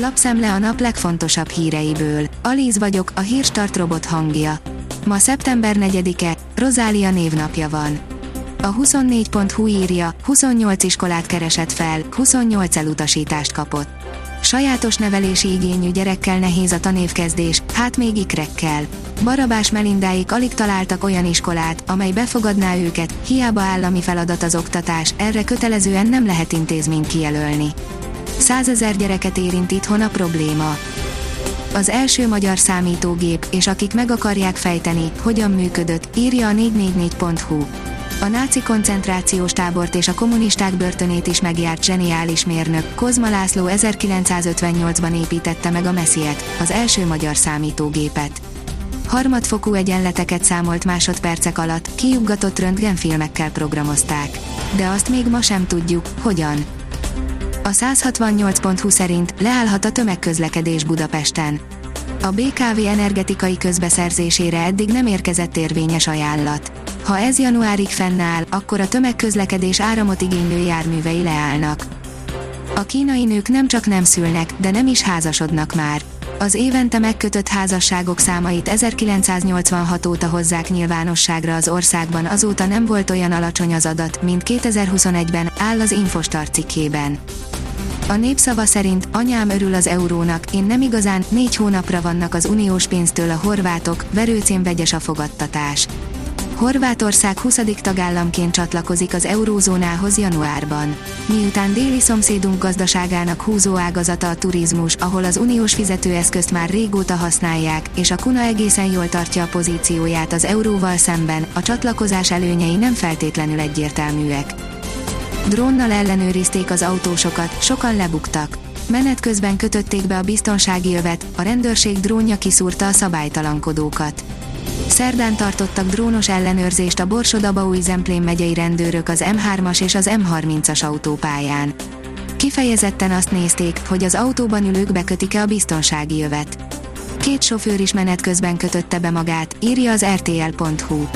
Lapszemle a nap legfontosabb híreiből. Alíz vagyok, a hírstart robot hangja. Ma szeptember 4-e, Rozália névnapja van. A 24.hu írja, 28 iskolát keresett fel, 28 elutasítást kapott. Sajátos nevelési igényű gyerekkel nehéz a tanévkezdés, hát még ikrekkel. Barabás Melindáik alig találtak olyan iskolát, amely befogadná őket, hiába állami feladat az oktatás, erre kötelezően nem lehet intézményt kijelölni. Százezer gyereket érint itthon a probléma. Az első magyar számítógép, és akik meg akarják fejteni, hogyan működött, írja a 444.hu. A náci koncentrációs tábort és a kommunisták börtönét is megjárt zseniális mérnök, Kozma László 1958-ban építette meg a Messiet, az első magyar számítógépet. Harmadfokú egyenleteket számolt másodpercek alatt, kiuggatott röntgenfilmekkel programozták. De azt még ma sem tudjuk, hogyan. A 168.20 szerint leállhat a tömegközlekedés Budapesten. A BKV energetikai közbeszerzésére eddig nem érkezett érvényes ajánlat. Ha ez januárig fennáll, akkor a tömegközlekedés áramot igénylő járművei leállnak. A kínai nők nem csak nem szülnek, de nem is házasodnak már. Az évente megkötött házasságok számait 1986 óta hozzák nyilvánosságra az országban, azóta nem volt olyan alacsony az adat, mint 2021-ben, áll az Infostar cikkében. A népszava szerint anyám örül az eurónak, én nem igazán, négy hónapra vannak az uniós pénztől a horvátok, verőcén vegyes a fogadtatás. Horvátország 20. tagállamként csatlakozik az eurózónához januárban. Miután déli szomszédunk gazdaságának húzó ágazata a turizmus, ahol az uniós fizetőeszközt már régóta használják, és a kuna egészen jól tartja a pozícióját az euróval szemben, a csatlakozás előnyei nem feltétlenül egyértelműek. Drónnal ellenőrizték az autósokat, sokan lebuktak. Menet közben kötötték be a biztonsági övet, a rendőrség drónja kiszúrta a szabálytalankodókat. Szerdán tartottak drónos ellenőrzést a Borsod-Abaúj Zemplén megyei rendőrök az M3-as és az M30-as autópályán. Kifejezetten azt nézték, hogy az autóban ülők bekötik-e a biztonsági jövet. Két sofőr is menet közben kötötte be magát, írja az rtl.hu.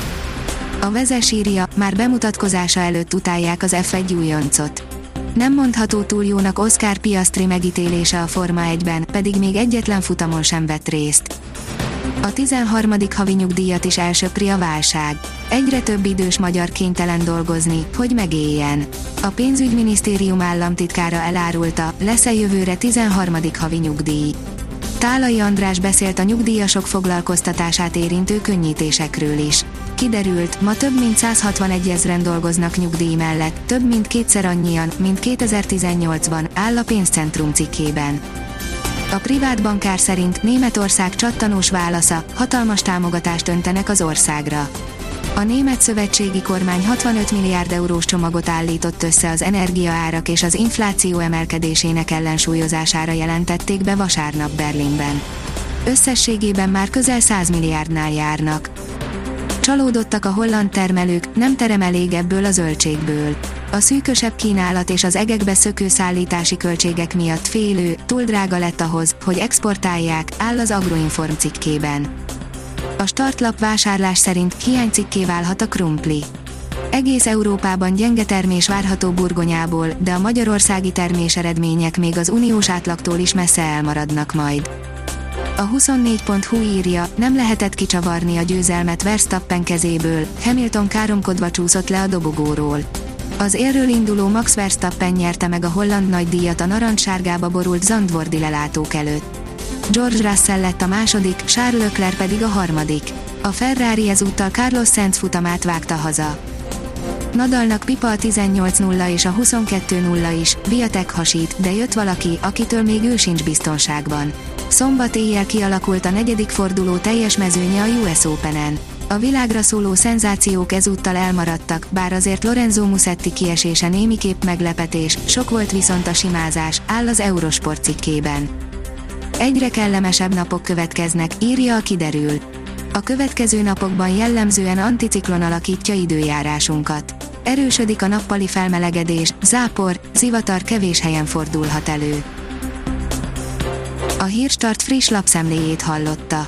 A vezes írja, már bemutatkozása előtt utálják az F1 újoncot. Nem mondható túl jónak Oscar Piastri megítélése a Forma 1-ben, pedig még egyetlen futamon sem vett részt. A 13. havi nyugdíjat is elsöpri a válság. Egyre több idős magyar kénytelen dolgozni, hogy megéljen. A pénzügyminisztérium államtitkára elárulta, lesz-e jövőre 13. havi nyugdíj. Tálai András beszélt a nyugdíjasok foglalkoztatását érintő könnyítésekről is. Kiderült, ma több mint 161 ezeren dolgoznak nyugdíj mellett, több mint kétszer annyian, mint 2018-ban, áll a pénzcentrum cikkében. A privát bankár szerint Németország csattanós válasza, hatalmas támogatást öntenek az országra. A német szövetségi kormány 65 milliárd eurós csomagot állított össze az energiaárak és az infláció emelkedésének ellensúlyozására jelentették be vasárnap Berlinben. Összességében már közel 100 milliárdnál járnak. Csalódottak a holland termelők, nem terem elég ebből a zöldségből a szűkösebb kínálat és az egekbe szökő szállítási költségek miatt félő, túl drága lett ahhoz, hogy exportálják, áll az Agroinform cikkében. A startlap vásárlás szerint hiánycikké válhat a krumpli. Egész Európában gyenge termés várható burgonyából, de a magyarországi termés eredmények még az uniós átlagtól is messze elmaradnak majd. A 24.hu írja, nem lehetett kicsavarni a győzelmet Verstappen kezéből, Hamilton káromkodva csúszott le a dobogóról. Az élről induló Max Verstappen nyerte meg a holland nagydíjat a narancssárgába borult Zandvordi lelátók előtt. George Russell lett a második, Charles Leclerc pedig a harmadik. A Ferrari ezúttal Carlos Sainz futamát vágta haza. Nadalnak pipa a 18-0 és a 22-0 is, Biatek hasít, de jött valaki, akitől még ő sincs biztonságban. Szombat éjjel kialakult a negyedik forduló teljes mezőnye a US Open-en. A világra szóló szenzációk ezúttal elmaradtak, bár azért Lorenzo Musetti kiesése némiképp meglepetés, sok volt viszont a simázás, áll az Eurosport cikkében. Egyre kellemesebb napok következnek, írja a kiderül. A következő napokban jellemzően anticiklon alakítja időjárásunkat. Erősödik a nappali felmelegedés, zápor, zivatar kevés helyen fordulhat elő. A Hírstart friss lapszemléjét hallotta.